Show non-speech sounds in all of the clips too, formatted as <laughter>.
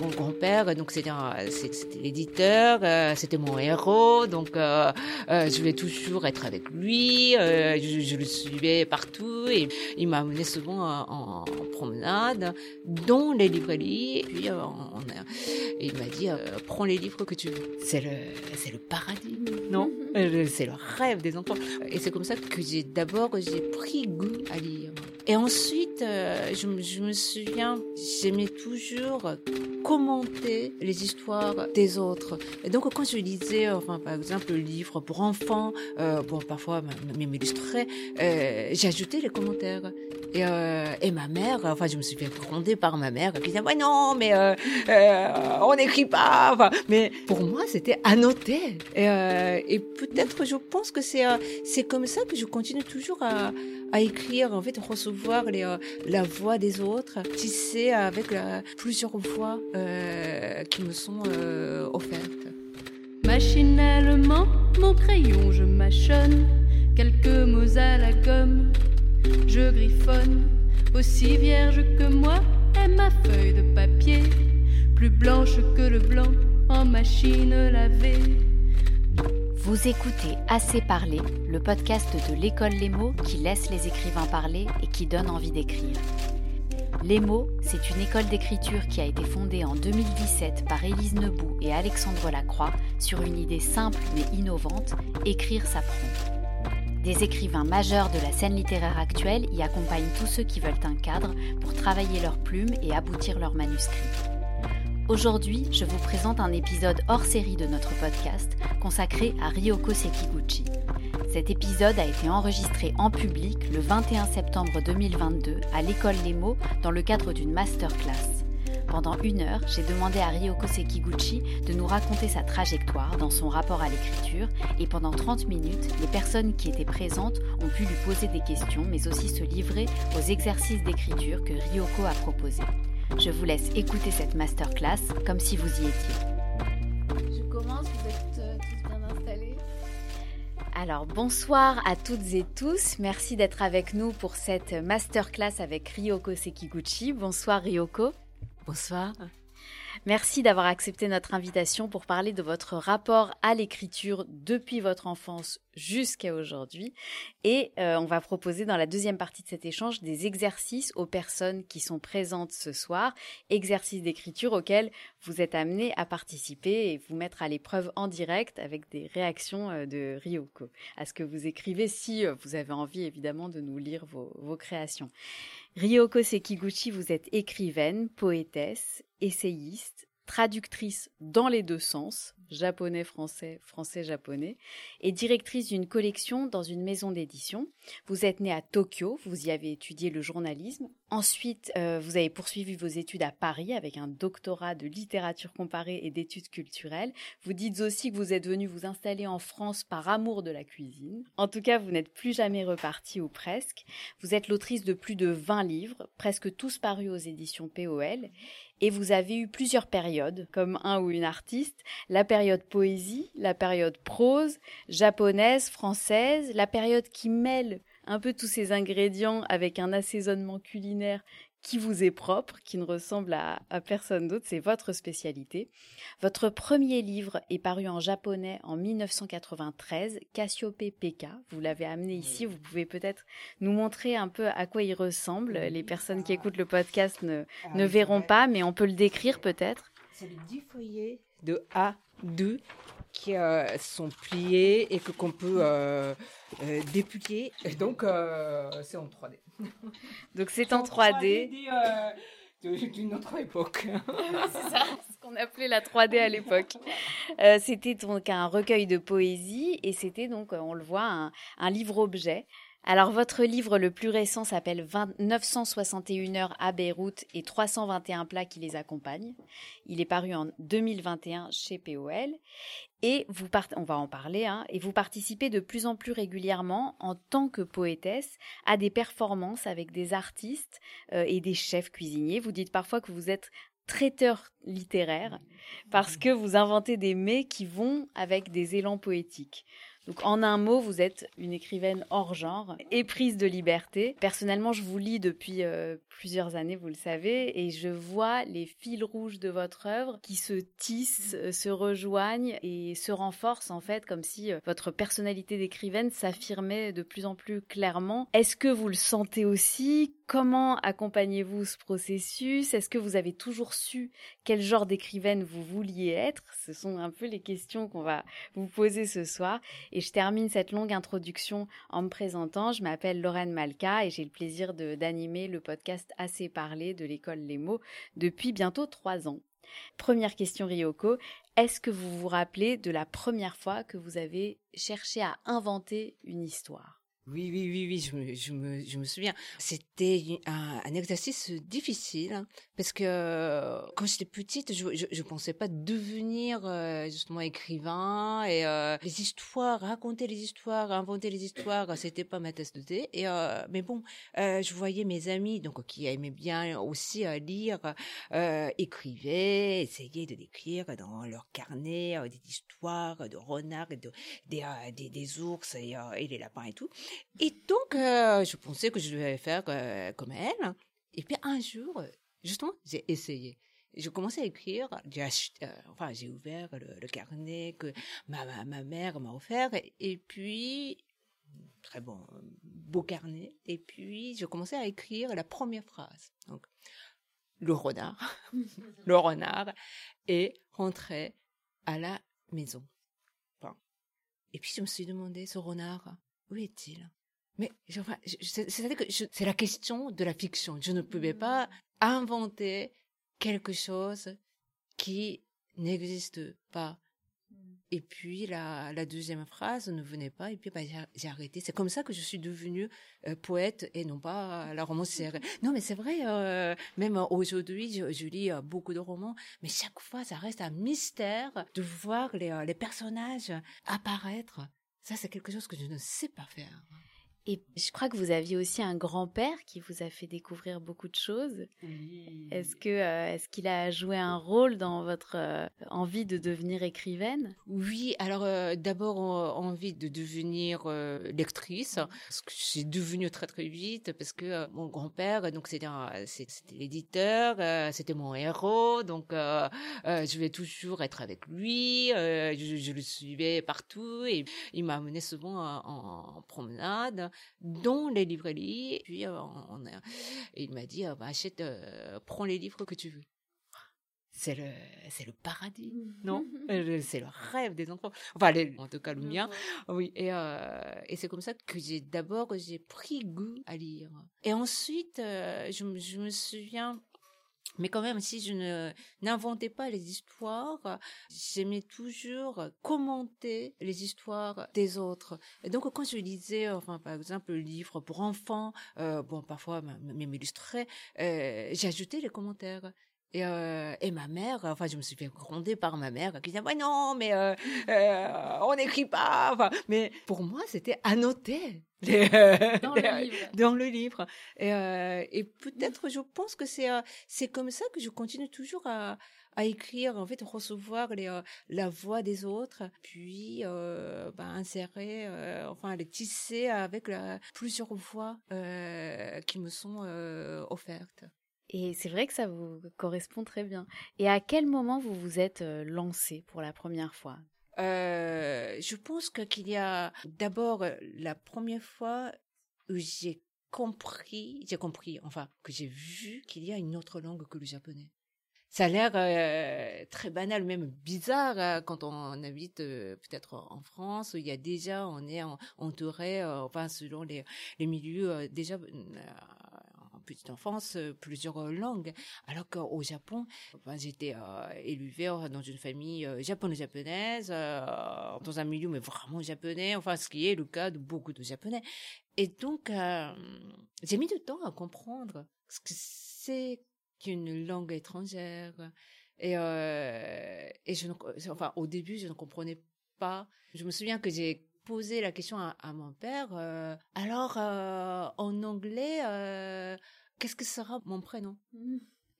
mon grand-père, donc c'était l'éditeur, euh, c'était mon héros, donc euh, euh, je voulais toujours être avec lui, je, le suivais partout et il m'a amené souvent en, promenade, dans les librairies. Et puis on, il m'a dit prends les livres que tu veux. C'est le c'est le paradis, non? <laughs> C'est le rêve des enfants. Et c'est comme ça que j'ai d'abord j'ai pris goût à lire. Et ensuite, euh, je, me souviens, j'aimais toujours commenter les histoires des autres. Et donc, quand je lisais, par exemple, le livre pour enfants, euh, parfois même illustré, euh, j'ajoutais les commentaires. Et, euh, et, ma mère, enfin, je me suis fait gronder par ma mère, qui disait, ouais, non, mais euh, on n'écrit pas. Mais pour moi, c'était annoté. Et, et peut-être, je pense que c'est comme ça que je continue toujours à, à écrire, en fait, recevoir les, la voix des autres, tisser avec euh, plusieurs voix euh, qui me sont offertes. Machinalement, mon crayon, je mâchonne quelques mots à la gomme. Je griffonne, aussi vierge que moi est ma feuille de papier, plus blanche que le blanc en machine lavée. Vous écoutez Assez parler, le podcast de l'école Les mots qui laisse les écrivains parler et qui donne envie d'écrire. Les mots, c'est une école d'écriture qui a été fondée en 2017 par Élise Nebout et Alexandre Lacroix sur une idée simple mais innovante, écrire s'apprend. Des écrivains majeurs de la scène littéraire actuelle y accompagnent tous ceux qui veulent un cadre pour travailler leurs plumes et aboutir leurs manuscrits. Aujourd'hui, je vous présente un épisode hors série de notre podcast consacré à Ryoko Sekiguchi. Cet épisode a été enregistré en public le 21 septembre 2022 à l'école Les Mots dans le cadre d'une masterclass. Pendant une heure, j'ai demandé à Ryoko Sekiguchi de nous raconter sa trajectoire dans son rapport à l'écriture et pendant 30 minutes, les personnes qui étaient présentes ont pu lui poser des questions mais aussi se livrer aux exercices d'écriture que Ryoko a proposés. Je vous laisse écouter cette masterclass comme si vous y étiez. Je commence, vous êtes euh, tous bien installés alors bonsoir à toutes et tous, merci d'être avec nous pour cette masterclass avec Ryoko Sekiguchi. Bonsoir Ryoko. Bonsoir. Merci d'avoir accepté notre invitation pour parler de votre rapport à l'écriture depuis votre enfance jusqu'à aujourd'hui. Et euh, on va proposer dans la deuxième partie de cet échange des exercices aux personnes qui sont présentes ce soir, exercices d'écriture auxquels vous êtes amenés à participer et vous mettre à l'épreuve en direct avec des réactions euh, de Ryoko à ce que vous écrivez si euh, vous avez envie évidemment de nous lire vos, vos créations. Ryoko Sekiguchi, vous êtes écrivaine, poétesse, essayiste, traductrice dans les deux sens, japonais-français, français-japonais, et directrice d'une collection dans une maison d'édition. Vous êtes née à Tokyo, vous y avez étudié le journalisme. Ensuite, euh, vous avez poursuivi vos études à Paris avec un doctorat de littérature comparée et d'études culturelles. Vous dites aussi que vous êtes venu vous installer en France par amour de la cuisine. En tout cas, vous n'êtes plus jamais reparti ou presque. Vous êtes l'autrice de plus de 20 livres, presque tous parus aux éditions POL, et vous avez eu plusieurs périodes, comme un ou une artiste, la période poésie, la période prose, japonaise, française, la période qui mêle un peu tous ces ingrédients avec un assaisonnement culinaire qui vous est propre, qui ne ressemble à, personne d'autre, c'est votre spécialité. Votre premier livre est paru en japonais en 1993, Cassiope PK. Vous l'avez amené ici, vous pouvez peut-être nous montrer un peu à quoi il ressemble. Les personnes qui écoutent le podcast ne, ne verront pas, mais on peut le décrire peut-être. C'est les 10 feuillets de A2 qui euh, sont pliés et que qu'on peut euh, euh déplier. Et donc, euh, c'est en 3D. <laughs> donc, c'est en 3D. d'une autre époque. <laughs> c'est ça, ce qu'on appelait la 3D à l'époque. c'était donc un recueil de poésie et c'était donc, on le voit, un, un livre-objet alors votre livre le plus récent s'appelle 961 heures à Beyrouth et 321 plats qui les accompagnent. Il est paru en 2021 chez POL et vous on va en parler hein, et vous participez de plus en plus régulièrement en tant que poétesse à des performances avec des artistes euh, et des chefs cuisiniers. Vous dites parfois que vous êtes traiteur littéraire parce que vous inventez des mets qui vont avec des élans poétiques. Donc en un mot, vous êtes une écrivaine hors genre, éprise de liberté. Personnellement, je vous lis depuis euh, plusieurs années, vous le savez, et je vois les fils rouges de votre œuvre qui se tissent, euh, se rejoignent et se renforcent en fait, comme si euh, votre personnalité d'écrivaine s'affirmait de plus en plus clairement. Est-ce que vous le sentez aussi Comment accompagnez-vous ce processus? Est-ce que vous avez toujours su quel genre d'écrivaine vous vouliez être? Ce sont un peu les questions qu'on va vous poser ce soir. Et je termine cette longue introduction en me présentant. Je m'appelle Lorraine Malka et j'ai le plaisir d'animer le podcast Assez parlé de l'école Les mots depuis bientôt trois ans. Première question Ryoko, est-ce que vous vous rappelez de la première fois que vous avez cherché à inventer une histoire? Oui, oui, oui, oui, je me, je me, je me souviens. C'était un, exercice difficile hein, parce que quand j'étais petite, je, je, je, pensais pas devenir euh, justement écrivain et euh, les histoires, raconter les histoires, inventer les histoires, c'était pas ma tasse de thé. Et euh, mais bon, je voyais mes amis donc qui aimaient bien aussi lire, écrivaient, essayaient de décrire dans leur carnet des histoires de renards, de, des, des, des ours et, et les lapins et tout. Et donc, euh, je pensais que je devais faire euh, comme elle. Et puis un jour, justement, j'ai essayé. Je commençais à écrire. J'ai euh, enfin, j'ai ouvert le, carnet que ma, ma, mère m'a offert. Et, puis, très bon, beau carnet. Et puis, je commençais à écrire la première phrase. Donc, le renard, <laughs> le renard est rentré à la maison. et puis, je me suis demandé, ce renard, où est-il? Mais enfin, c'est-à-dire que c'est la question de la fiction. Je ne pouvais mmh. pas inventer quelque chose qui n'existe pas. Mmh. Et puis la, la, deuxième phrase ne venait pas et puis bah, j'ai arrêté. C'est comme ça que je suis devenue euh, poète et non pas la romancière. <laughs> Non mais c'est vrai, euh, même aujourd'hui je, je, lis euh, beaucoup de romans, mais chaque fois ça reste un mystère de voir les, les personnages apparaître ça, c'est quelque chose que je ne sais pas faire. Et je crois que vous aviez aussi un grand-père qui vous a fait découvrir beaucoup de choses. Est-ce que euh, est-ce qu'il a joué un rôle dans votre euh, envie de devenir écrivaine? Oui, alors euh, d'abord envie de devenir lectrice, ce que j'ai devenu très très vite parce que mon grand-père donc c'était c'était l'éditeur, c'était mon héros, donc je vais toujours être avec lui, je, le suivais partout et il m'a amené souvent en promenade dont les librairies. Et puis, euh, on, il m'a dit, euh, bah, achète, euh, prends les livres que tu veux. C'est le, c'est le paradis, non? <laughs> C'est le rêve des enfants. Enfin, en tout cas le mien. Oui. Et, et c'est comme ça que j'ai d'abord j'ai pris goût à lire. Et ensuite, je, je me souviens mais quand même, si je ne n'inventais pas les histoires, j'aimais toujours commenter les histoires des autres. Et donc, quand je lisais, enfin, par exemple, le livre pour enfants, euh, bon, parfois même illustré, euh, j'ajoutais les commentaires. Et, euh, et ma mère, enfin, je me suis fait gronder par ma mère qui disait, ouais, non, mais euh, euh, on n'écrit pas. Enfin, mais pour moi, c'était annoté. dans, le livre. <laughs> dans le livre. Et, et peut-être, je pense que c'est c'est comme ça que je continue toujours à, à écrire, en fait, recevoir les, euh, la voix des autres, puis euh, bah, insérer, euh, enfin, les tisser avec la, plusieurs voix qui me sont offertes. Et c'est vrai que ça vous correspond très bien. Et à quel moment vous vous êtes lancé pour la première fois? Euh, Je pense qu'il y a d'abord la première fois où j'ai compris, j'ai compris, enfin, que j'ai vu qu'il y a une autre langue que le japonais. Ça a l'air euh, très banal, même bizarre euh, quand on habite euh, peut-être en France où il y a déjà, on est entouré, enfin selon les milieux déjà petite enfance euh, plusieurs euh, langues. Alors qu'au Japon, j'étais euh, élevée dans une famille japono-japonaise, dans un milieu mais vraiment japonais, enfin ce qui est le cas de beaucoup de Japonais. Et donc, j'ai mis du temps à comprendre ce que c'est qu'une langue étrangère. Et, et je enfin, au début, je ne comprenais pas. Je me souviens que j'ai posé la question à, mon père. alors, en anglais, qu'est-ce que sera mon prénom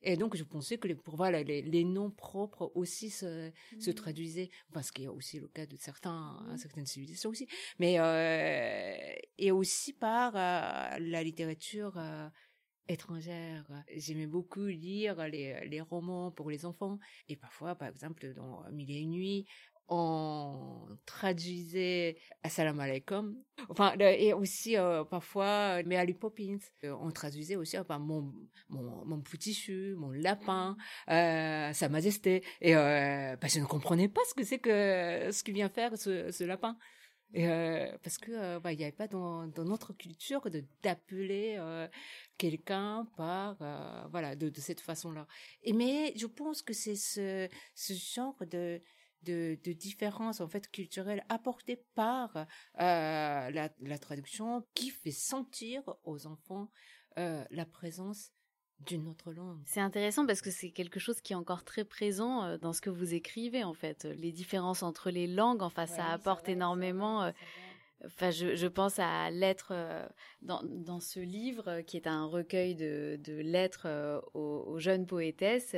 Et donc, je pensais que les, pour, voilà, les, les noms propres aussi se, se Mmh. traduisaient, parce qu'il y a aussi le cas de certains, hein, certaines civilisations aussi, mais euh, et aussi par euh, la littérature euh, étrangère. J'aimais beaucoup lire les, les romans pour les enfants, et parfois, par exemple, dans Mille et une nuits, on traduisait Assalamu alaikum. Enfin, et aussi euh, parfois Mary Poppins. Euh, On traduisait aussi enfin, mon, mon, mon petit chou, mon lapin, euh, Sa Majesté. Et euh, bah, je ne comprenais pas ce que c'est que ce qu'il vient faire ce, ce lapin. Et euh, parce que euh, bah, il n'y avait pas dans, dans notre culture de d'appeler euh, quelqu'un par euh, voilà de, de cette façon-là. Et mais je pense que c'est ce ce genre de de, de différences en fait culturelles apportées par euh, la, la traduction qui fait sentir aux enfants euh, la présence d'une autre langue. C'est intéressant parce que c'est quelque chose qui est encore très présent euh, dans ce que vous écrivez en fait. Les différences entre les langues, enfin ça apporte énormément. Enfin, je, je pense à lettres euh, dans, dans ce livre euh, qui est un recueil de, de lettres euh, aux, aux jeunes poétesses.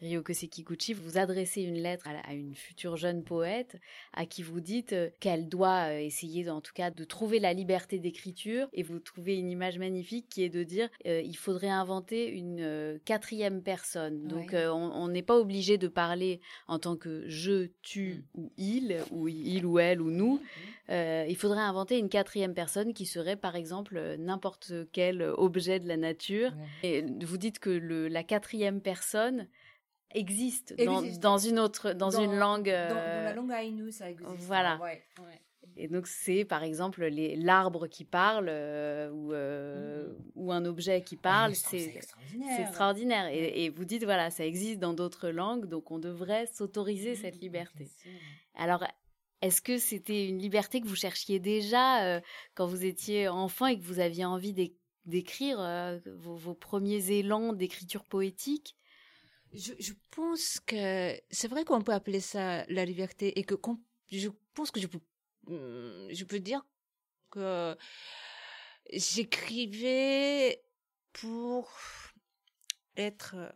Ryoko Sekiguchi, vous adressez une lettre à, une future jeune poète à qui vous dites qu'elle doit essayer, en tout cas, de trouver la liberté d'écriture. Et vous trouvez une image magnifique qui est de dire euh, il faudrait inventer une euh, quatrième personne. Donc, Ouais. euh, on n'est pas obligé de parler en tant que je, tu ou il, ou il ou elle ou nous. Euh, il faudrait inventer une quatrième personne qui serait par exemple euh, n'importe quel euh, objet de la nature. Et vous dites que le, la quatrième personne existe, Dans, Existe. dans une autre, dans, une langue. Dans, dans la euh, langue ça existe. voilà. Ouais, ouais. Et donc c'est par exemple les- l'arbre qui parle euh, ou, euh, Mhm. ou un objet qui Ah, parle. trouve C'est extraordinaire. c'est extraordinaire. Et, et vous dites voilà, ça existe dans d'autres langues, donc on devrait s'autoriser cette Mhm, liberté. Alors, est-ce que c'était une liberté que vous cherchiez déjà euh, quand vous étiez enfant et que vous aviez envie d'é- d'écrire euh, vos, premiers élans d'écriture poétique? Je, pense que c'est vrai qu'on peut appeler ça la liberté et que je pense que je peux, hum, je peux dire que j'écrivais pour être, euh,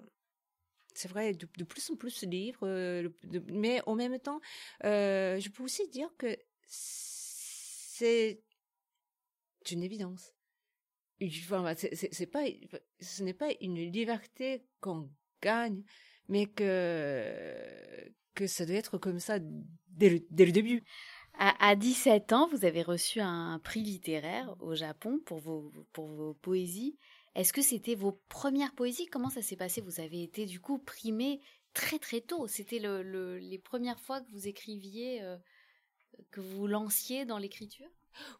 c'est vrai, de, de plus en plus libre, euh, de- mais en même temps, euh, je peux aussi dire que c'est une évidence. Enfin, c'est- pas, ce n'est pas une liberté qu'on gagne, mais que, ça doit être comme ça dès le, début. à, à 17 ans, vous avez reçu un prix littéraire au Japon pour vos poésies. Est-ce que c'était vos premières poésies? Comment ça s'est passé? Vous avez été du coup primé très très tôt. C'était le, le- les premières fois que vous écriviez, euh, que vous vous lanciez dans l'écriture?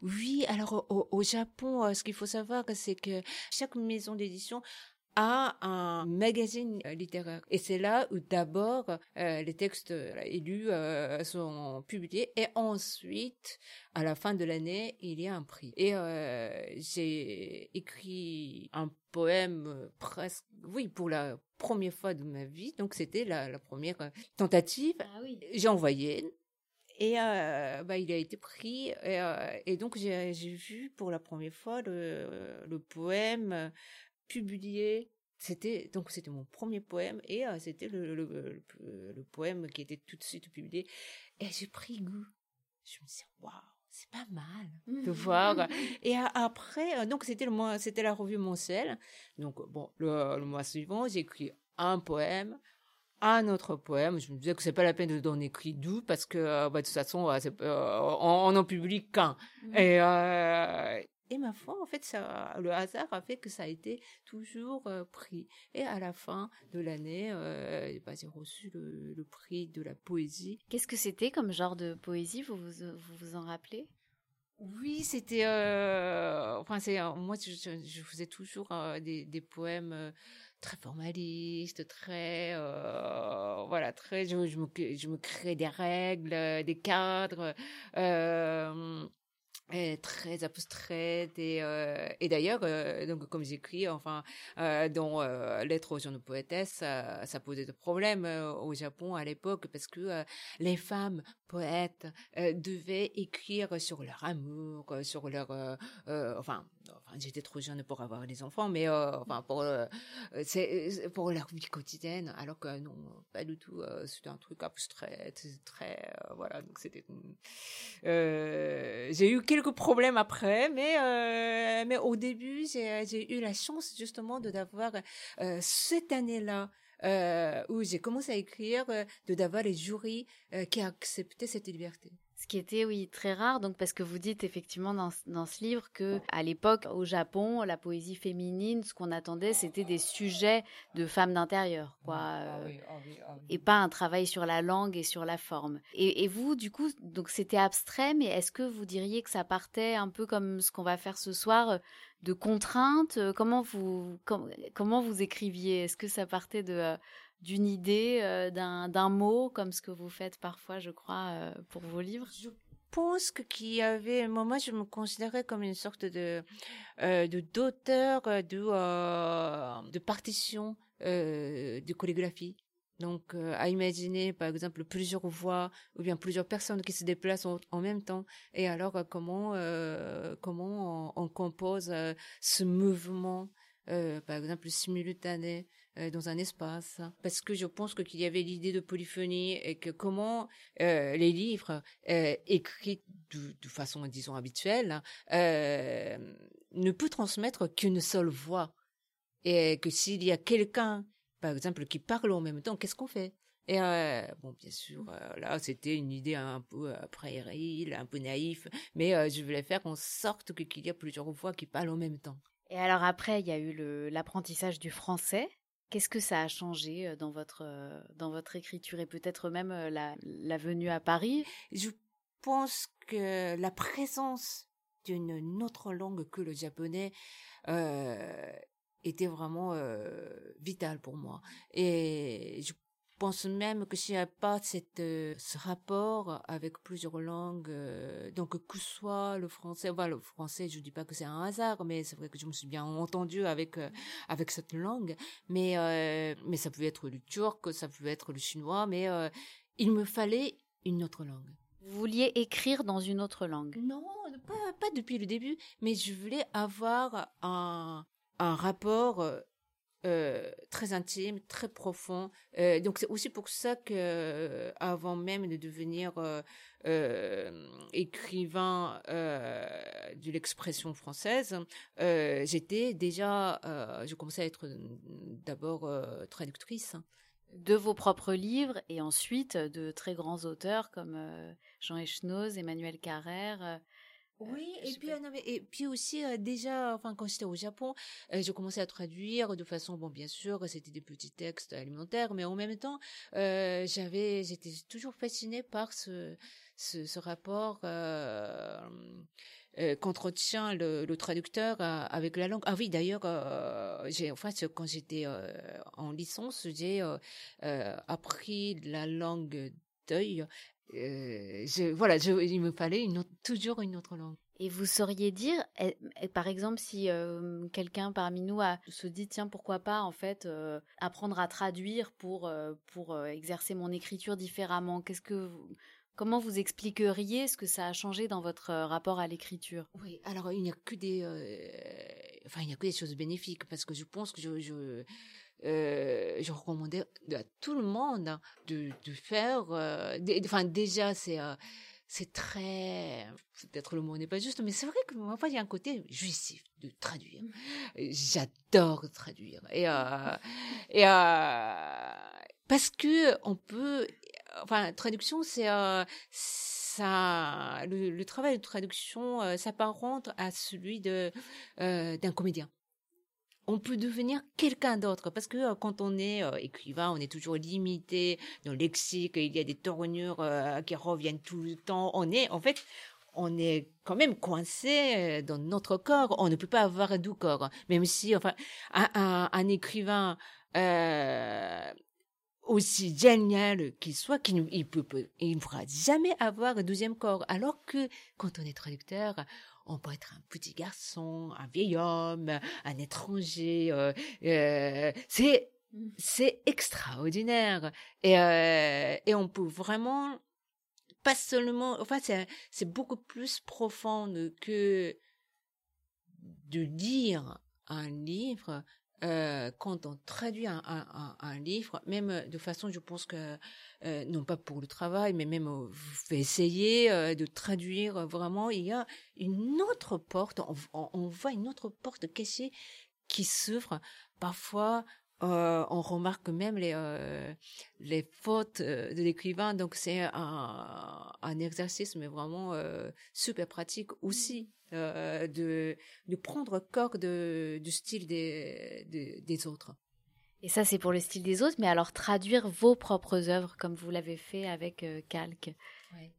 Oui, alors au, au Japon, euh, ce qu'il faut savoir, c'est que chaque maison d'édition a un magazine euh, littéraire. Et c'est là où d'abord euh, les textes euh, élus euh, sont publiés et ensuite, à la fin de l'année, il y a un prix. Et euh, j'ai écrit un poème presque, oui, pour la première fois de ma vie. Donc c'était la, la première tentative. Ah oui. J'ai envoyé et euh, bah, il a été pris. Et, euh, et donc, j'ai j'ai vu pour la première fois le, le poème publié. C'était donc c'était mon premier poème et euh, c'était le, le, le, le poème qui était tout de suite publié. Et j'ai pris goût. Je me suis dit, waouh, c'est pas mal de <laughs> voir. Et a- après, euh, donc c'était le mois, c'était la revue mensuelle. Donc bon, le, mois suivant, j'ai écrit un poème, un autre poème. Je me disais que c'est pas la peine de donner écrit d'où parce que euh, bah, de toute façon, euh, euh, on, on en publie qu'un. Et euh, et ma foi, en fait, ça, le hasard a fait que ça a été toujours euh, pris. Et à la fin de l'année, euh, bah, j'ai reçu le, le prix de la poésie. Qu'est-ce que c'était comme genre de poésie vous vous, vous vous en rappelez? Oui, c'était. euh, enfin, c'est euh, moi, je, faisais toujours euh, des, des poèmes très formalistes, très voilà, très. Je, je me je me créais des règles, des cadres. Très abstraite et, euh, d'ailleurs euh, donc comme j'écris enfin euh, dans lettres aux jeunes poétesses ça, ça posait des problèmes au Japon à l'époque parce que les femmes poètes devaient écrire sur leur amour sur leur enfin, j'étais trop jeune pour avoir des enfants mais euh, enfin pour euh, c'est pour leur vie quotidienne alors que non pas du tout euh, c'était un truc abstrait très, euh, voilà donc c'était euh, j'ai eu quelques problèmes après, mais mais au début j'ai eu la chance justement de d'avoir cette année-là où j'ai commencé à écrire, de d'avoir les jurys qui acceptaient cette liberté. Ce qui était, oui, très rare, donc parce que vous dites effectivement dans, ce- dans ce livre que à l'époque, au Japon, la poésie féminine, ce qu'on attendait, c'était des sujets de femmes d'intérieur, quoi. euh, et pas un travail sur la langue et sur la forme. Et, et vous, du coup, donc c'était abstrait, mais est-ce que vous diriez que ça partait un peu comme ce qu'on va faire ce soir, euh, de contraintes Euh, Comment vous com- comment vous écriviez? Est-ce que ça partait de d'une idée, euh, d'un mot, comme ce que vous faites parfois, je crois, euh, pour vos livres? Je pense qu'il y avait, moi, moi, je me considérais comme une sorte de euh, d'auteur euh, de de partition de chorégraphie. Donc, à imaginer, par exemple, plusieurs voix ou bien plusieurs personnes qui se déplacent en, même temps. Et alors, comment comment on, compose ce mouvement, par exemple, simultané dans un espace Parce que je pense que qu'il y avait l'idée de polyphonie et que comment euh, les livres euh, écrits de, façon, disons, habituelle euh, ne peut transmettre qu'une seule voix. Et que s'il y a quelqu'un, par exemple, qui parle en même temps, qu'est-ce qu'on fait? Et euh, bon, bien sûr, euh, là, c'était une idée un peu euh, puérile, un peu naïf, mais euh, je voulais faire en sorte qu'il y a plusieurs voix qui parlent en même temps. Et alors après, il y a eu l'apprentissage du français. Qu'est-ce que ça a changé dans votre dans votre écriture et peut-être même la, venue à Paris? Je pense que la présence d'une autre langue que le japonais était vraiment vitale pour moi. Et je pense même que s'il n'y a pas cette, euh, ce rapport avec plusieurs langues, euh, donc que ce soit le français, voilà, le français, je dis pas que c'est un hasard, mais c'est vrai que je me suis bien entendue avec euh, avec cette langue, mais euh, mais ça pouvait être le turc, ça pouvait être le chinois, mais il me fallait une autre langue. Vous vouliez écrire dans une autre langue? Non, pas, pas depuis le début, mais je voulais avoir un, un rapport euh, très intime, très profond. Euh, donc c'est aussi pour ça que euh, avant même de devenir écrivain de l'expression française, j'étais déjà, je commençais à être d'abord traductrice. de vos propres livres et ensuite de très grands auteurs comme Jean Echenoz, Emmanuel Carrère. Euh, Oui, je et puis, pas. non, mais- et puis aussi, euh, déjà, enfin, quand j'étais au Japon, euh, j'ai commencé à traduire de façon, bon, bien sûr, c'était des petits textes alimentaires, mais en même temps, euh, j'avais, j'étais toujours fascinée par ce, ce, ce rapport qu'entretient le, le traducteur avec la langue. Ah oui, d'ailleurs, j'ai, en fait, quand j'étais en licence, j'ai appris la langue d'œil. Euh, je, voilà, je, il me fallait une autre- toujours une autre langue. Et vous sauriez dire, eh, eh, par exemple, si euh, quelqu'un parmi nous a, se dit, tiens, pourquoi pas, en fait, euh, apprendre à traduire pour, pour exercer mon écriture différemment Qu'est-ce que vous- Comment vous expliqueriez ce que ça a changé dans votre rapport à l'écriture? Oui, alors il n'y a que des, enfin il n'y a que des choses bénéfiques parce que je pense que je, je, euh, je recommandais à tout le monde hein, de, de faire, euh, enfin déjà c'est, euh, c'est très, peut-être le mot n'est pas juste, mais c'est vrai que moi il y a un côté jouissif de traduire. J'adore traduire et euh, <laughs> et euh, parce que on peut, enfin traduction c'est euh, ça, le, le travail de traduction s'apparente à celui de d'un comédien. On peut devenir quelqu'un d'autre parce que euh, quand on est euh, écrivain, on est toujours limité dans le lexique. Il y a des tournures euh, qui reviennent tout le temps. On est, en fait, on est quand même coincé dans notre corps. On ne peut pas avoir un doux corps, même si, enfin, un, un, écrivain. Aussi génial qu'il soit, il peut- il ne pourra jamais avoir un deuxième corps. Alors que quand on est traducteur, on peut être un petit garçon, un vieil homme, un étranger. euh, euh, c'est Mm. c'est extraordinaire et euh, et on peut vraiment pas seulement. Enfin, c'est c'est beaucoup plus profond que de lire un livre euh, quand on traduit un, livre, même de façon, je pense que, euh, non pas pour le travail, mais même euh, essayer euh, de traduire vraiment, il y a une autre porte, on, on, on voit une autre porte cachée qui s'ouvre. Parfois, euh, on remarque même les, euh, les fautes euh, de l'écrivain, donc c'est un, un exercice, mais vraiment euh, super pratique aussi. Euh, de, de prendre corps de, du style des, des, des autres. Et ça, c'est pour le style des autres, mais alors traduire vos propres œuvres comme vous l'avez fait avec euh, Calque. Ouais.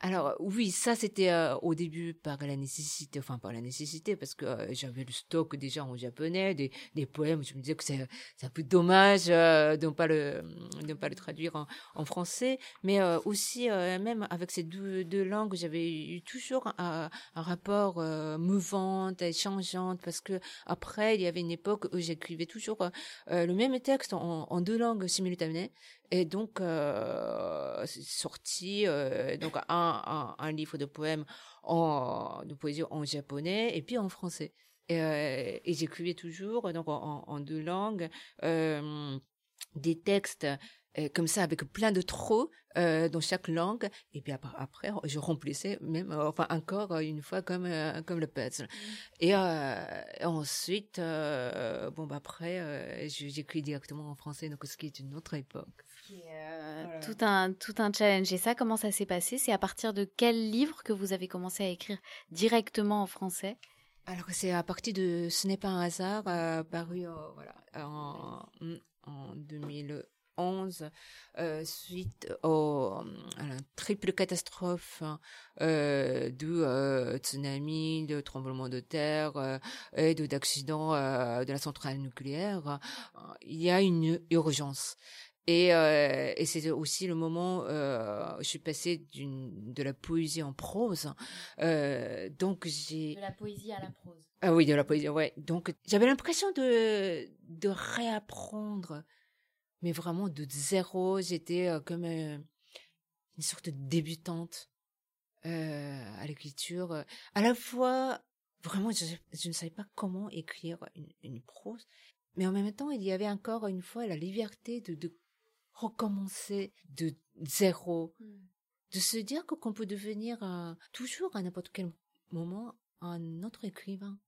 Alors oui, ça c'était euh, au début par la nécessité, enfin par la nécessité parce que euh, j'avais le stock déjà en japonais des, poèmes. Je me disais que c'est un peu dommage euh, de ne pas le traduire en, français, mais euh, aussi euh, même avec ces deux, langues, j'avais eu toujours un, rapport euh, mouvant et changeant parce que après il y avait une époque où j'écrivais toujours euh, le même texte en, deux langues simultanées. Et donc, euh, sorti euh, donc un, un, un, livre de poèmes en, de poésie en japonais et puis en français. Et, euh, et j'écrivais toujours donc en, en deux langues euh, des textes euh, comme ça avec plein de trous euh, dans chaque langue. Et puis après, après je remplissais même enfin encore une fois comme comme le puzzle. Et, euh, et ensuite bon bah après j'écris directement en français donc ce qui est une autre époque euh, voilà. tout un tout un challenge et ça comment ça s'est passé? C'est à partir de quel livre que vous avez commencé à écrire directement en français? Alors c'est à partir de ce n'est pas un hasard euh, paru voilà en, en 2000 11 euh, suite au, à la triple catastrophe euh, de euh, tsunami, de tremblement de terre euh, et de d'accident euh, de la centrale nucléaire, il y a une urgence. Et, euh, et c'est aussi le moment euh, je suis passée d'une de la poésie en prose. Euh, donc j'ai de la poésie à la prose. Ah oui, de la poésie. Ouais. Donc j'avais l'impression de de réapprendre mais vraiment de zéro. J'étais euh, comme euh, une sorte de débutante à l'écriture. À la fois, vraiment, je, je, ne savais pas comment écrire une, une, prose, mais en même temps, il y avait encore une fois la liberté de, de recommencer de zéro, mm. de se dire qu'on peut devenir toujours à n'importe quel moment un autre écrivain.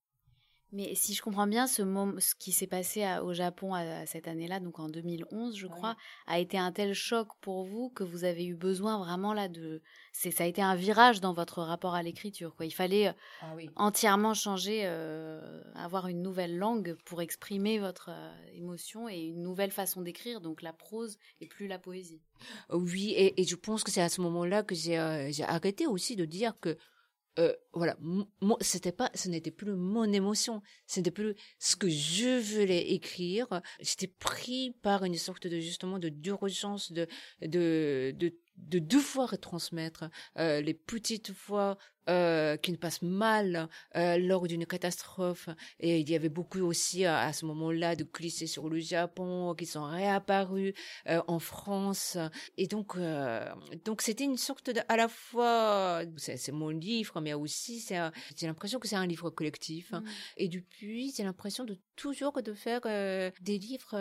Mais si je comprends bien, ce, moment, ce qui s'est passé à, au Japon à, à cette année-là, donc en 2011, je crois, ouais. a été un tel choc pour vous que vous avez eu besoin vraiment là de. C'est ça a été un virage dans votre rapport à l'écriture. Quoi, il fallait ah, oui. entièrement changer, euh, avoir une nouvelle langue pour exprimer votre euh, émotion et une nouvelle façon d'écrire, donc la prose et plus la poésie. Oui, et, et je pense que c'est à ce moment-là que j'ai euh, arrêté aussi de dire que euh, voilà, c'était pas, ce n'était plus mon émotion, c'était plus ce que je voulais écrire. J'étais pris par une sorte de justement de d'urgence de de de devoir retransmettre euh, les petites voix euh, qui ne passent mal euh, lors d'une catastrophe. Et il y avait beaucoup aussi à, à ce moment-là de clichés sur le Japon qui sont réapparus en France. Et donc, donc c'était une sorte de, à la fois, c'est mon livre, mais aussi c'est, j'ai l'impression que c'est un livre collectif. Mmh. Et depuis, j'ai l'impression de toujours de faire des livres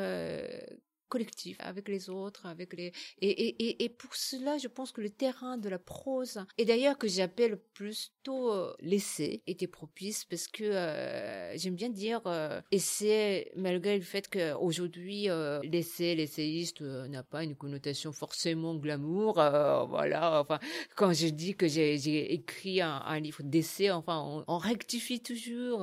collectif avec les autres, avec les et, et, et, pour cela, je pense que le terrain de la prose et d'ailleurs que j'appelle plutôt euh, l'essai était propice parce que euh, j'aime bien dire euh, essai malgré le fait qu'aujourd'hui l'essai, l'essayiste n'a pas une connotation forcément glamour. voilà, enfin quand je dis que j'ai écrit un, livre d'essai, enfin on, rectifie toujours.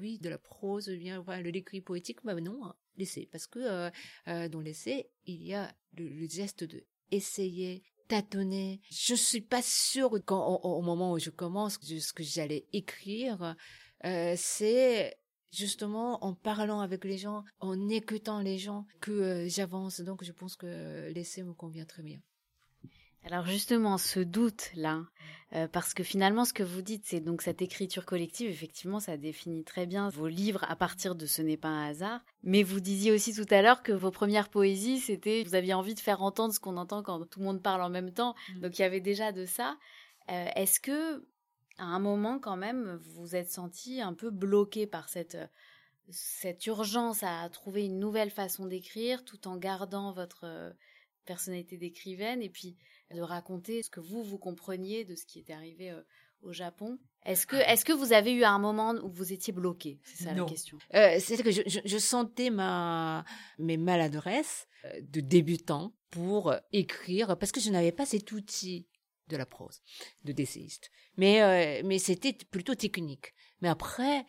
oui, de la prose enfin, le l'écrit poétique, mais non l'essai parce que euh, euh, dans l'essai il y a le, geste de essayer tâtonner je suis pas sûre quand au, moment où je commence ce que j'allais écrire euh, c'est justement en parlant avec les gens, en écoutant les gens, que j'avance. Donc je pense que l'essai me convient très bien. Alors justement, ce doute-là, euh, parce que finalement, ce que vous dites, c'est donc cette écriture collective, effectivement, ça définit très bien vos livres à partir de Ce n'est pas un hasard. Mais vous disiez aussi tout à l'heure que vos premières poésies, c'était, vous aviez envie de faire entendre ce qu'on entend quand tout le monde parle en même temps. Mm. Donc il y avait déjà de ça. Euh, est-ce que, à un moment quand même, vous vous êtes senti un peu bloqué par cette cette urgence à trouver une nouvelle façon d'écrire tout en gardant votre euh, personnalité d'écrivaine? Et puis de raconter ce que vous vous compreniez de ce qui était arrivé euh, au Japon. Est-ce que, est-ce que vous avez eu un moment où vous étiez bloqué? C'est ça la question. Euh, c'est que je, je, sentais ma, mes maladresses euh, de débutant pour écrire parce que je n'avais pas cet outil de la prose, de d'essayiste. Mais, mais c'était plutôt technique. Mais après,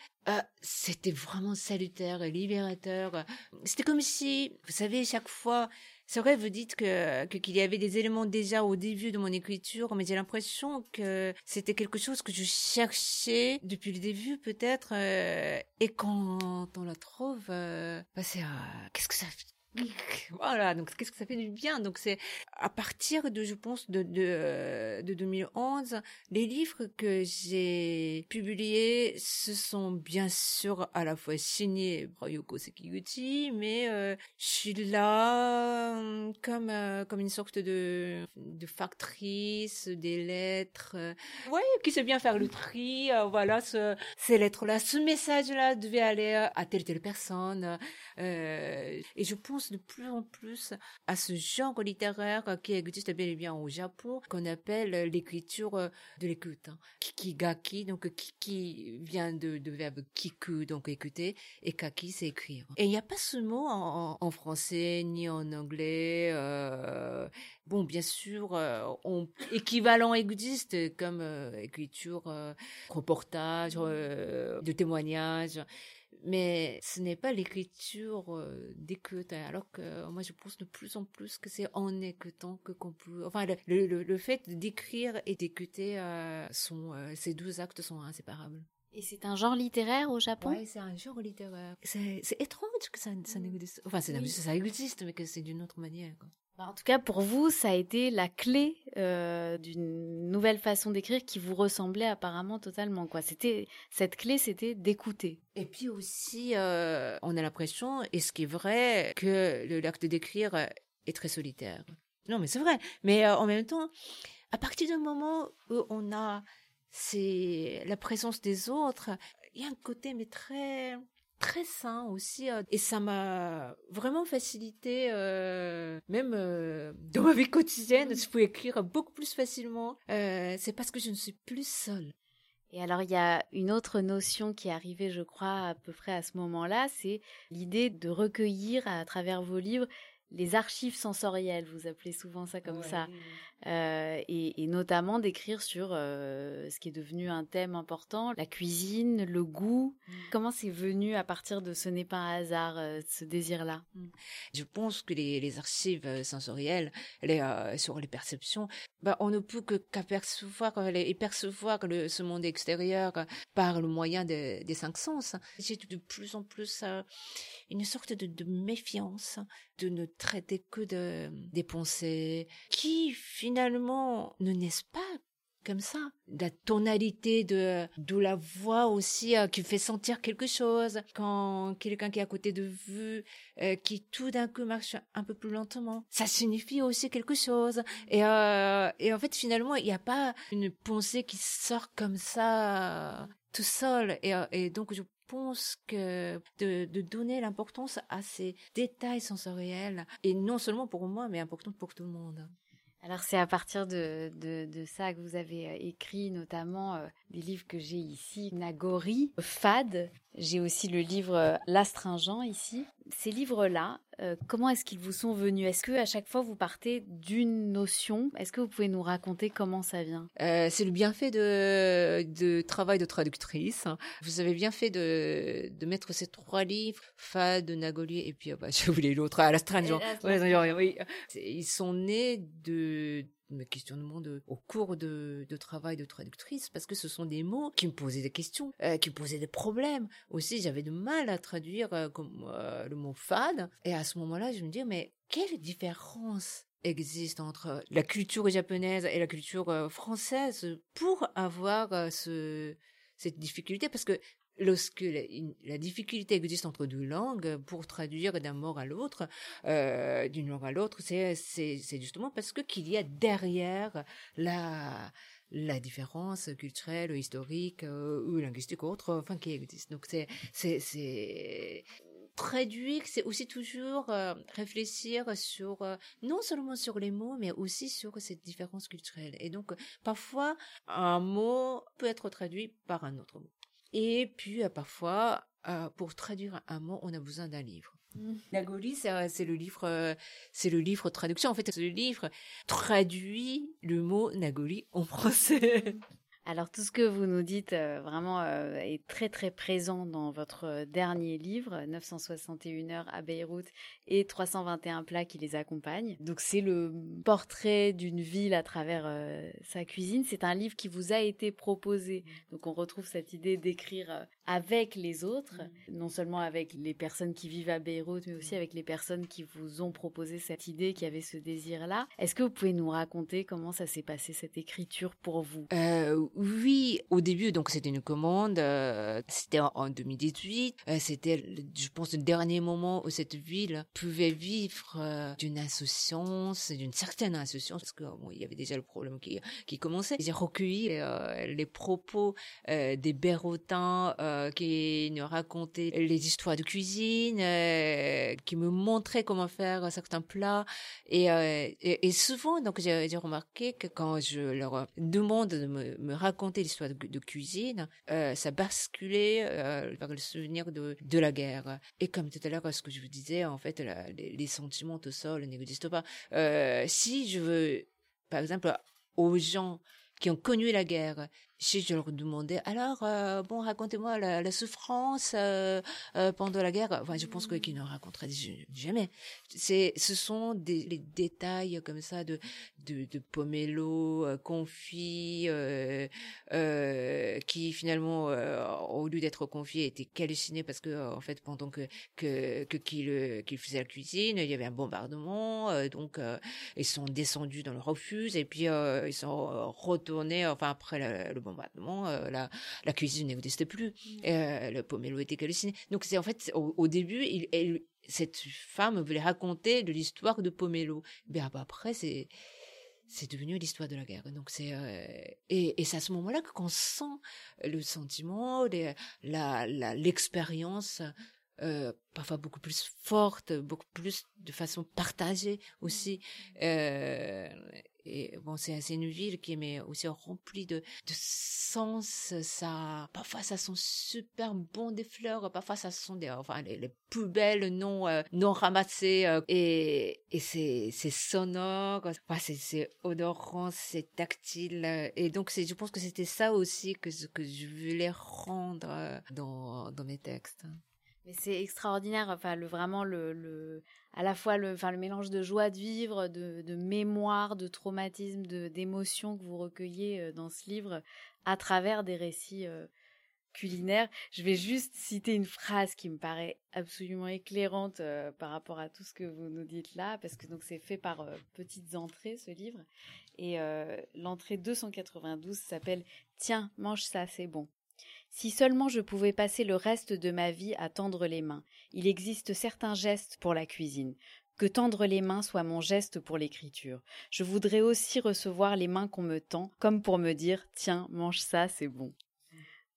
c'était vraiment salutaire et libérateur. C'était comme si, vous savez, chaque fois, c'est vrai, vous dites que qu'il y avait des éléments déjà au début de mon écriture, mais j'ai l'impression que c'était quelque chose que je cherchais depuis le début peut-être, euh, et quand on la trouve, euh, bah c'est euh, qu'est-ce que ça <laughs> voilà, donc qu'est-ce que ça fait du bien? Donc c'est à partir de, je pense, de, de, de 2011, les livres que j'ai publiés, ce sont bien sûr à la fois signés par Yoko Sekiguchi, mais euh, je suis là euh, comme euh, comme une sorte de de factrice des lettres, euh, ouais, qui sait bien faire le tri. voilà, ce, ces lettres-là, ce message-là devait aller à telle telle personne, et je pense de plus en plus à ce genre littéraire qui existe bel et bien au Japon, qu'on appelle l'écriture euh, de l'écoute. Hein. Kikigaki, donc kiki vient de, de verbe kiku, donc écouter, et kaki, c'est écrire. Et il n'y a pas ce mot en, français ni en anglais. Euh, bon, bien sûr, euh, on, équivalent existe comme euh, écriture, euh, reportage, de témoignage mais ce n'est pas l'écriture euh, d'écoute, alors que moi je pense de plus en plus que c'est en écoutant que qu'on peut, enfin le, le, le fait d'écrire et d'écouter euh, sont, euh, ces deux actes sont inséparables. Et c'est un genre littéraire au Japon? Oui, c'est un genre littéraire. C'est étrange que ça, ça n'existe. Enfin, ça existe, mais que c'est d'une autre manière. Quoi. Bah, en tout cas, pour vous, ça a été la clé euh, d'une nouvelle façon d'écrire qui vous ressemblait apparemment totalement. Quoi, c'était cette clé, c'était d'écouter. Et puis aussi, euh, on a l'impression, et ce qui est vrai, que l'acte d'écrire est très solitaire. Non, mais c'est vrai. Mais euh, en même temps, à partir du moment où on a c'est la présence des autres, il y a un côté mais très très sain aussi euh, et ça m'a vraiment facilité euh, même euh, dans ma vie quotidienne je peux écrire beaucoup plus facilement. C'est parce que je ne suis plus seule. Et alors, il y a une autre notion qui est arrivée, je crois, à peu près à ce moment-là, c'est l'idée de recueillir à travers vos livres les archives sensorielles, vous appelez souvent ça comme ça, euh, et, et, notamment d'écrire sur euh, ce qui est devenu un thème important, la cuisine, le goût. Mm. Comment c'est venu à partir de ce n'est pas un hasard, euh, ce désir-là? Mm. Je pense que les, les archives sensorielles, les, sur les perceptions, bah, on ne peut que qu'apercevoir et percevoir le, ce monde extérieur par le moyen de, des cinq sens. J'ai de plus en plus une sorte de, de méfiance de ne traiter que de, des pensées qui finalement ne naissent pas comme ça. La tonalité de, de la voix aussi euh, qui fait sentir quelque chose. Quand quelqu'un qui est à côté de vous, euh, qui tout d'un coup marche un peu plus lentement, ça signifie aussi quelque chose. Et, euh, et en fait, finalement, il n'y a pas une pensée qui sort comme ça tout seul. Et, et donc, je pense que de, de donner l'importance à ces détails sensoriels, et non seulement pour moi, mais important pour tout le monde. Alors c'est à partir de, de, de, ça que vous avez euh, écrit notamment euh, des livres que j'ai ici, Nagori, Fad. J'ai aussi le livre euh, L'astringent ici. Ces livres-là, euh, comment est-ce qu'ils vous sont venus? Est-ce que à chaque fois vous partez d'une notion? Est-ce que vous pouvez nous raconter comment ça vient? Euh, C'est le bienfait de, de travail de traductrice. Vous avez bien fait de, de mettre ces trois livres, Fad, Nagoli et puis oh bah, <laughs> j'ai oublié l'autre, ah, l'astringent. Oui. Ils sont nés de mes questionnements de, au cours de, travail de traductrice parce que ce sont des mots qui me posaient des questions, euh, qui me posaient des problèmes. Aussi, j'avais de mal à traduire euh, comme euh, le mot fade. Et à ce moment-là, je me dis mais quelle différence existe entre la culture japonaise et la culture française pour avoir ce cette difficulté? Parce que lorsque la, difficulté existe entre deux langues pour traduire d'un mot à l'autre, euh, d'une langue à l'autre, c'est justement parce que qu'il y a derrière la la différence culturelle, historique euh, ou linguistique ou autre, enfin qui existe. Donc c'est c'est c'est traduire, c'est aussi toujours euh, réfléchir sur non seulement sur les mots, mais aussi sur cette différence culturelle. Et donc parfois un mot peut être traduit par un autre mot. Et puis euh, parfois, euh, pour traduire un mot, on a besoin d'un livre. Mmh. Nagoli, euh, c'est le livre, c'est le livre traduction. En fait, ce livre traduit le mot Nagoli en français. <laughs> Alors tout ce que vous nous dites vraiment est très très présent dans votre dernier livre, 961 heures à Beyrouth et 321 plats qui les accompagnent. Donc c'est le portrait d'une ville à travers euh, sa cuisine. C'est un livre qui vous a été proposé. Donc on retrouve cette idée d'écrire euh, avec les autres, non seulement avec les personnes qui vivent à Beyrouth, mais aussi avec les personnes qui vous ont proposé cette idée, qui avaient ce désir-là. Est-ce que vous pouvez nous raconter comment ça s'est passé cette écriture pour vous? Euh, Oui, au début, donc c'était une commande. c'était en 2018. c'était, je pense, le dernier moment où cette ville pouvait vivre euh, d'une insouciance, d'une certaine insouciance, parce que bon, il y avait déjà le problème qui, qui commençait. J'ai recueilli euh, les propos euh, Bérotins qui nous racontaient les histoires de cuisine, qui me montraient comment faire certains plats. Et, et, souvent, donc j'ai remarqué que quand je leur demande de me, raconter l'histoire de, de, cuisine, ça basculait vers le souvenir de, la guerre. Et comme tout à l'heure, ce que je vous disais, en fait, les, sentiments tout seuls n'existent pas. Euh, si je veux, par exemple, aux gens qui ont connu la guerre, si je leur demandais alors euh, bon racontez-moi la, souffrance euh, euh, pendant la guerre. Je pense qu'ils ne raconteraient jamais. C'est ce sont des les détails comme ça de de, de pomelo confit qui finalement au lieu d'être confit étaient calcinés parce que en fait pendant que que qu'il la cuisine il y avait un bombardement donc ils sont descendus dans le refuge et puis ils sont retournés enfin après le bombardement, euh, la, la cuisine n'existait plus, mmh. euh, le pomelo était calciné. Donc c'est en fait au, début, il, cette femme voulait raconter de l'histoire de pomelo. Mais après c'est c'est devenu l'histoire de la guerre. Donc c'est euh, et, et c'est à ce moment-là qu'on sent le sentiment, la l'expérience euh, parfois beaucoup plus forte, beaucoup plus de façon partagée aussi. Euh, et bon, c'est une ville qui est aussi remplie de, de sens. Ça, parfois ça sent super bon des fleurs, parfois ça sent des, enfin les, poubelles non euh, non ramassées et et c'est sonore, enfin, c'est odorant, c'est tactile et donc je pense que c'était ça aussi que que je voulais rendre dans dans mes textes. Mais c'est extraordinaire, enfin vraiment le, à la fois le enfin le mélange de joie de vivre, de, mémoire, de traumatisme, de d'émotions que vous recueillez euh, dans ce livre à travers des récits euh, culinaires. Je vais juste citer une phrase qui me paraît absolument éclairante euh, par rapport à tout ce que vous nous dites là parce que c'est fait par petites entrées ce livre et l'entrée 292 s'appelle Tiens, mange ça, c'est bon. Si seulement je pouvais passer le reste de ma vie à tendre les mains. Il existe certains gestes pour la cuisine. Que tendre les mains soit mon geste pour l'écriture. Je voudrais aussi recevoir les mains qu'on me tend, comme pour me dire Tiens, mange ça, c'est bon.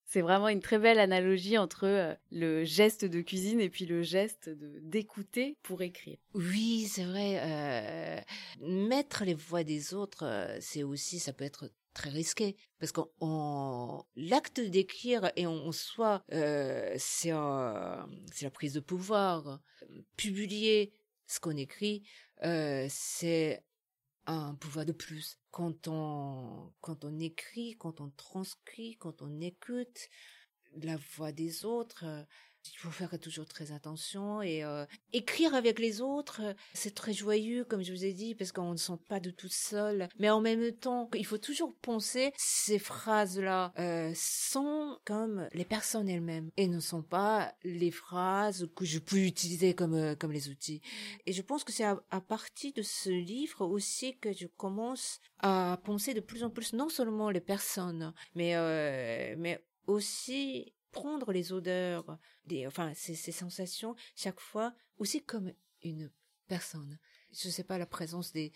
C'est vraiment une très belle analogie entre euh, le geste de cuisine et puis le geste d'écouter pour écrire. Oui, c'est vrai. Euh, mettre les voix des autres, euh, c'est aussi, ça peut être très risqué parce qu'on l'acte d'écrire et en soi euh, c'est c'est la prise de pouvoir. Publier ce qu'on écrit euh, c'est un pouvoir de plus. Quand on quand on écrit quand on transcrit quand on écoute la voix des autres il faut faire toujours très attention et euh, écrire avec les autres, c'est très joyeux, comme je vous ai dit, parce qu'on ne sent pas de tout seul. Mais en même temps, il faut toujours penser ces phrases-là euh, sont comme les personnes elles-mêmes et ne sont pas les phrases que je peux utiliser comme euh, comme les outils. Et je pense que c'est à, partir de ce livre aussi que je commence à penser de plus en plus non seulement les personnes, mais mais aussi prendre les odeurs, des, enfin ces, sensations chaque fois aussi comme une personne. Je sais pas la présence des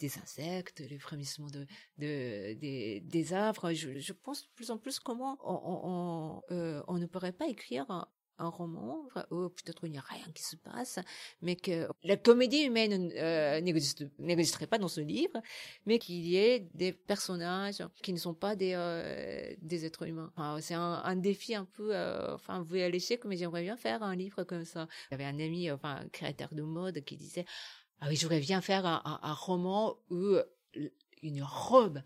des insectes, les frémissements de, de des, des arbres. Je, pense de plus en plus comment on, euh, on ne pourrait pas écrire un, roman, ou peut-être il n'y a rien qui se passe, mais que la comédie humaine euh, n'existerait pas dans ce livre, mais qu'il y ait des personnages qui ne sont pas des, euh, des êtres humains. C'est un, défi un peu, euh, enfin, voué à l'échec, mais j'aimerais bien faire un livre comme ça. J'avais un ami, enfin, un créateur de mode qui disait, ah oui, j'aurais bien faire un roman où une robe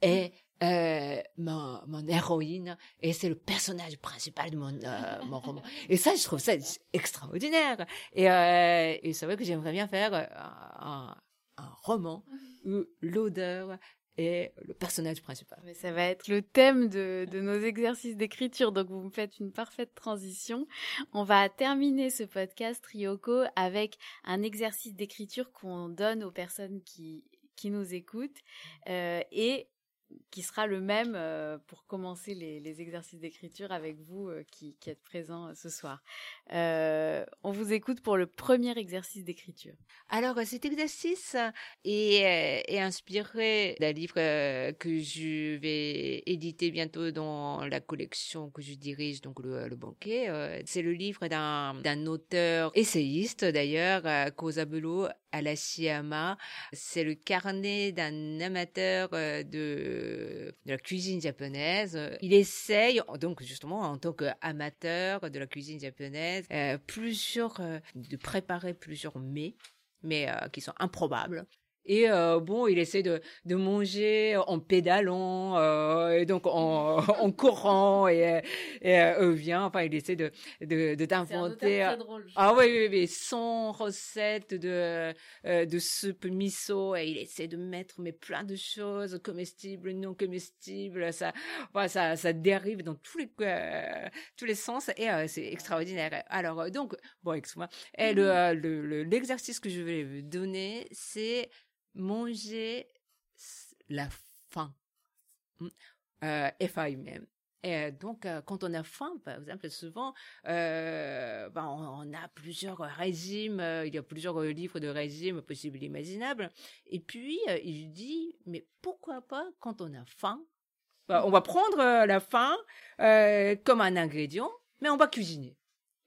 est euh, mon, mon héroïne et c'est le personnage principal de mon, euh, mon roman. <laughs> Et ça, je trouve ça extraordinaire. Et, euh, et c'est vrai que j'aimerais bien faire un, un roman où l'odeur est le personnage principal. Mais ça va être le thème de, de nos exercices d'écriture, donc vous me faites une parfaite transition. On va terminer ce podcast Ryoko avec un exercice d'écriture qu'on donne aux personnes qui qui nous écoutent euh, et qui sera le même euh, pour commencer les, exercices d'écriture avec vous euh, qui, êtes présents euh, ce soir. on vous écoute pour le premier exercice d'écriture. Alors cet exercice est, inspiré d'un livre que je vais éditer bientôt dans la collection que je dirige, donc le, le banquet. C'est le livre d'un auteur essayiste d'ailleurs, Kozabelo Alashiyama. C'est le carnet d'un amateur de de, la cuisine japonaise. Il essaye, donc justement en tant qu'amateur de la cuisine japonaise, euh, plusieurs, euh, de préparer plusieurs mets, mais euh, qui sont improbables. Et euh, bon, il essaie de, de manger en pédalant, euh, et donc en, <laughs> en courant, et, et euh, vient, enfin, il essaie de, de, de t'inventer. Ah oui, oui, oui, son recette de, de soupe miso, et il essaie de mettre mais plein de choses comestibles, non comestibles, ça, voilà, ça, ça dérive dans tous les, tous les sens, et c'est extraordinaire. Alors, donc, bon, excuse-moi. Et le, le, l'exercice que je vais vous donner, c'est manger la faim. Euh, F-A-I-M. Et donc, euh, quand on a faim, par exemple, souvent, euh, ben, on, a plusieurs régimes, euh, il y a plusieurs livres de régimes possibles imaginables. Et puis, euh, il dit, mais pourquoi pas, quand on a faim, ben, on va prendre la faim comme un ingrédient, mais on va cuisiner.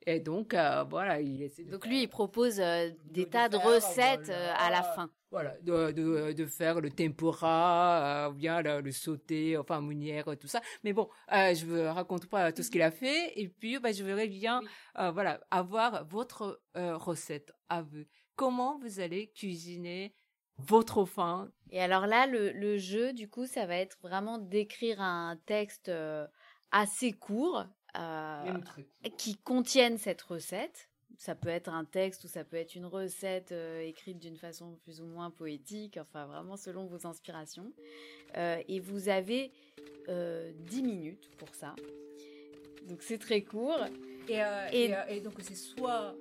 Et donc, voilà, il essaie Donc, lui, il propose des de tas de, recettes voilà. à la fin voilà, de, de, de, faire le tempura, euh, bien le, le sauté, enfin mounière, tout ça. Mais bon, euh, je ne raconte pas tout ce qu'il a fait. Et puis, bah, je voudrais bien, oui. euh, voilà, avoir votre euh, recette à vous. Comment vous allez cuisiner votre faim? Et alors là, le, le, jeu, du coup, ça va être vraiment d'écrire un texte euh, assez court, court, qui contienne cette recette ça peut être un texte ou ça peut être une recette euh, écrite d'une façon plus ou moins poétique, enfin vraiment selon vos inspirations. Euh, et vous avez euh, 10 minutes pour ça. Donc c'est très court. Et, euh, et, et, et donc c'est soit,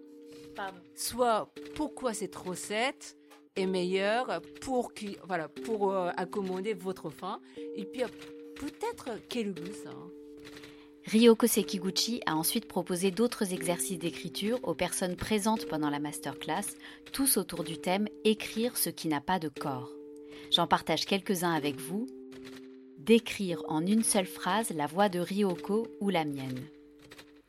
Pardon. soit pourquoi cette recette est meilleure pour, qui, voilà, pour euh, accommoder votre faim. Et puis peut-être quel goût ça. Hein. Ryoko Sekiguchi a ensuite proposé d'autres exercices d'écriture aux personnes présentes pendant la masterclass, tous autour du thème Écrire ce qui n'a pas de corps. J'en partage quelques-uns avec vous. Décrire en une seule phrase la voix de Ryoko ou la mienne.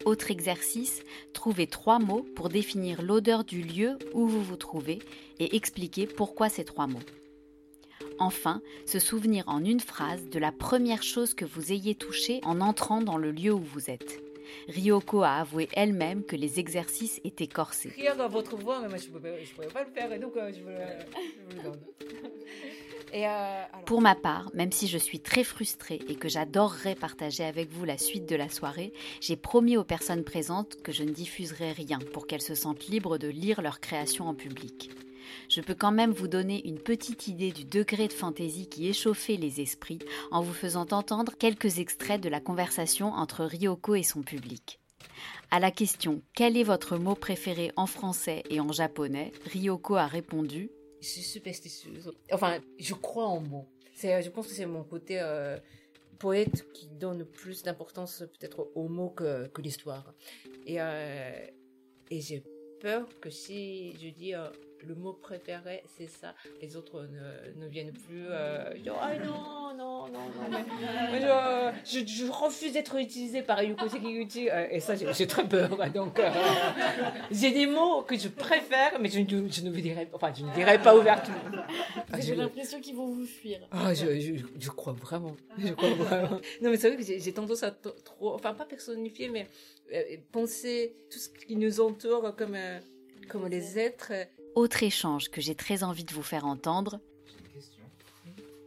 Autre exercice, trouver trois mots pour définir l'odeur du lieu où vous vous trouvez et expliquer pourquoi ces trois mots. Enfin, se souvenir en une phrase de la première chose que vous ayez touchée en entrant dans le lieu où vous êtes. Ryoko a avoué elle-même que les exercices étaient corsés. Rire dans votre voix, mais moi je ne pouvais, pas le faire et donc je vous le, je vous le donne. euh, Pour ma part, même si je suis très frustrée et que j'adorerais partager avec vous la suite de la soirée, j'ai promis aux personnes présentes que je ne diffuserai rien pour qu'elles se sentent libres de lire leur création en public. Je peux quand même vous donner une petite idée du degré de fantaisie qui échauffait les esprits en vous faisant entendre quelques extraits de la conversation entre Ryoko et son public. À la question Quel est votre mot préféré en français et en japonais? Ryoko a répondu Je suis superstitieuse. Enfin, je crois en mots. C'est, je pense que c'est mon côté euh, poète qui donne plus d'importance peut-être aux mots que, l'histoire. Et, euh, et j'ai peur que si je dis euh, le mot préféré, c'est ça, les autres ne, ne viennent plus. Euh, je dis, ah non, non, non, non. mais- mais je, je, je refuse d'être utilisé par Yuko Sekiguchi. euh, et ça, j'ai très peur. Donc, euh, j'ai des mots que je préfère, mais je, ne- je ne vous dirai, enfin, je ne dirai pas ouvertement. Ah, J'ai l'impression qu'ils vont vous fuir. ah, je, crois vraiment. Je crois vraiment. Non, mais c'est vrai que j'ai tendance à trop, enfin, pas personnifier, mais euh, penser tout ce qui nous entoure comme, euh, comme les êtres. Autre échange que j'ai très envie de vous faire entendre. J'ai une question.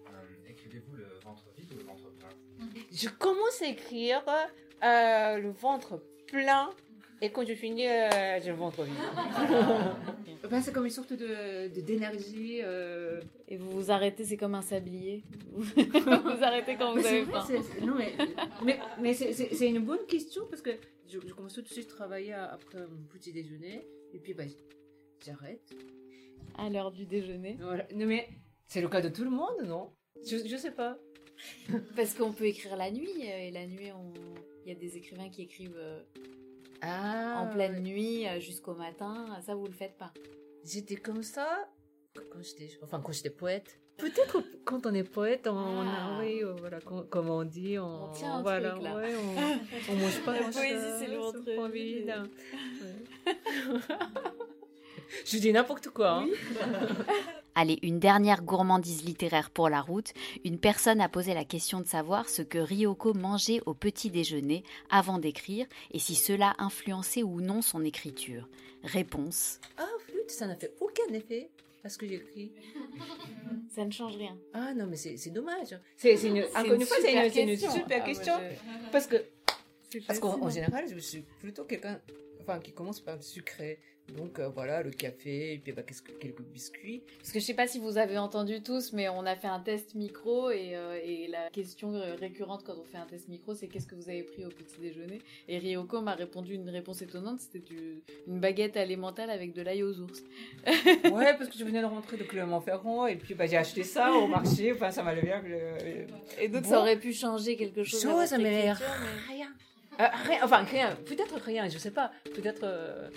Euh, Écrivez-vous le ventre vide ou le ventre plein? Je commence à écrire euh, le ventre plein. Et quand je finis, euh, j'ai le ventre vide. <laughs> Ben, c'est comme une sorte de de- d'énergie. euh, Et vous vous arrêtez, c'est comme un sablier. <laughs> vous vous arrêtez quand vous Mais avez faim. non, mais, mais, mais c'est- une bonne question parce que je, je commence tout de suite à travailler après mon petit déjeuner et puis bah, j'arrête. À l'heure du déjeuner. Voilà. Non, mais c'est le cas de tout le monde, non? Je, je sais pas. <laughs> Parce qu'on peut écrire la nuit. euh, Et la nuit, on... il y a des écrivains qui écrivent euh, Ah, en pleine nuit euh, jusqu'au matin. Ça, vous le faites pas. J'étais comme ça quand j'étais, enfin quand j'étais poète. Peut-être quand on est poète, on, Ah. a, oui, voilà, com- comme on dit, on, On tient un voilà, truc, là. ouais, on, <laughs> on mange pas La poésie, c'est le ventre vide. <laughs> Je dis n'importe quoi. hein. <laughs> Allez, une dernière gourmandise littéraire pour la route. Une personne a posé la question de savoir ce que Ryoko mangeait au petit déjeuner avant d'écrire et si cela influençait ou non son écriture. Réponse. Ah, flûte, ça n'a fait aucun effet à ce que j'écris. <laughs> Ça ne change rien. Ah non, mais c'est c'est dommage. C'est une, encore une fois, c'est une, super question. Parce que, parce qu'en en général, je suis plutôt quelqu'un enfin, qui commence par le sucré. Donc euh, voilà, le café, et puis bah, quelques biscuits. Parce que je sais pas si vous avez entendu tous, mais on a fait un test micro et, euh, et la question récurrente quand on fait un test micro, c'est qu'est-ce que vous avez pris au petit déjeuner? Et Ryoko m'a répondu une réponse étonnante, c'était du- une baguette alimentaire avec de l'ail aux ours. <laughs> Ouais, parce que je venais de rentrer de Clermont-Ferrand, et puis bah, j'ai acheté ça au marché. Enfin, ça m'allait bien. le- Et donc Bon. ça aurait pu changer quelque chose. Chose, mais- rien. Euh, rien. Enfin, rien. Peut-être rien, je sais pas. Peut-être. euh,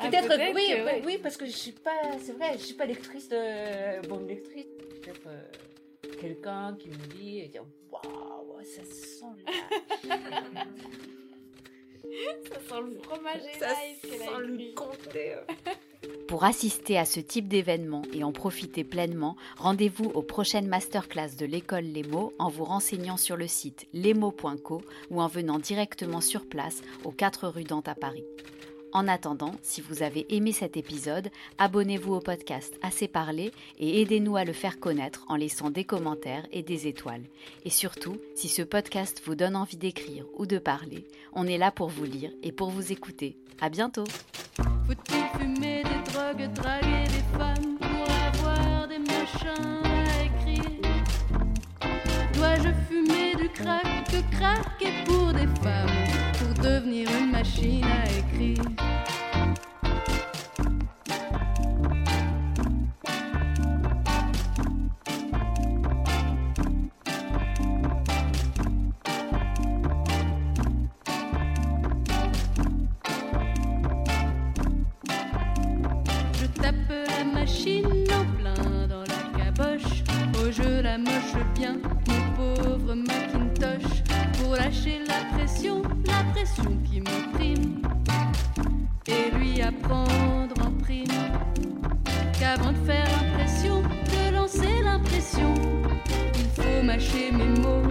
Ah, Peut-être, oui, que, ouais. oui, parce que je suis pas, c'est vrai, je suis pas lectrice de bonne lectrice. Peut-être euh, quelqu'un qui me dit, et dire, waouh, ça sent là, <laughs> Ça sent le fromage et ça sent le comté. <laughs> Pour assister à ce type d'événement et en profiter pleinement, rendez-vous aux prochaines masterclass de l'école Les mots en vous renseignant sur le site lesmots.co ou en venant directement sur place aux 4 rue Dante à Paris. En attendant, si vous avez aimé cet épisode, abonnez-vous au podcast Assez parlé et aidez-nous à le faire connaître en laissant des commentaires et des étoiles. Et surtout, si ce podcast vous donne envie d'écrire ou de parler, on est là pour vous lire et pour vous écouter. À bientôt! Des drogues, draguer des femmes pour avoir des machins à écrire. Dois-je fumer du crack, que craquer pour des femmes pour devenir une machine à écrire? Oh, je la moche bien, mon pauvre Macintosh. Pour lâcher la pression, la pression qui m'opprime. Et lui apprendre en prime qu'avant de faire l'impression, de lancer l'impression, il faut mâcher mes mots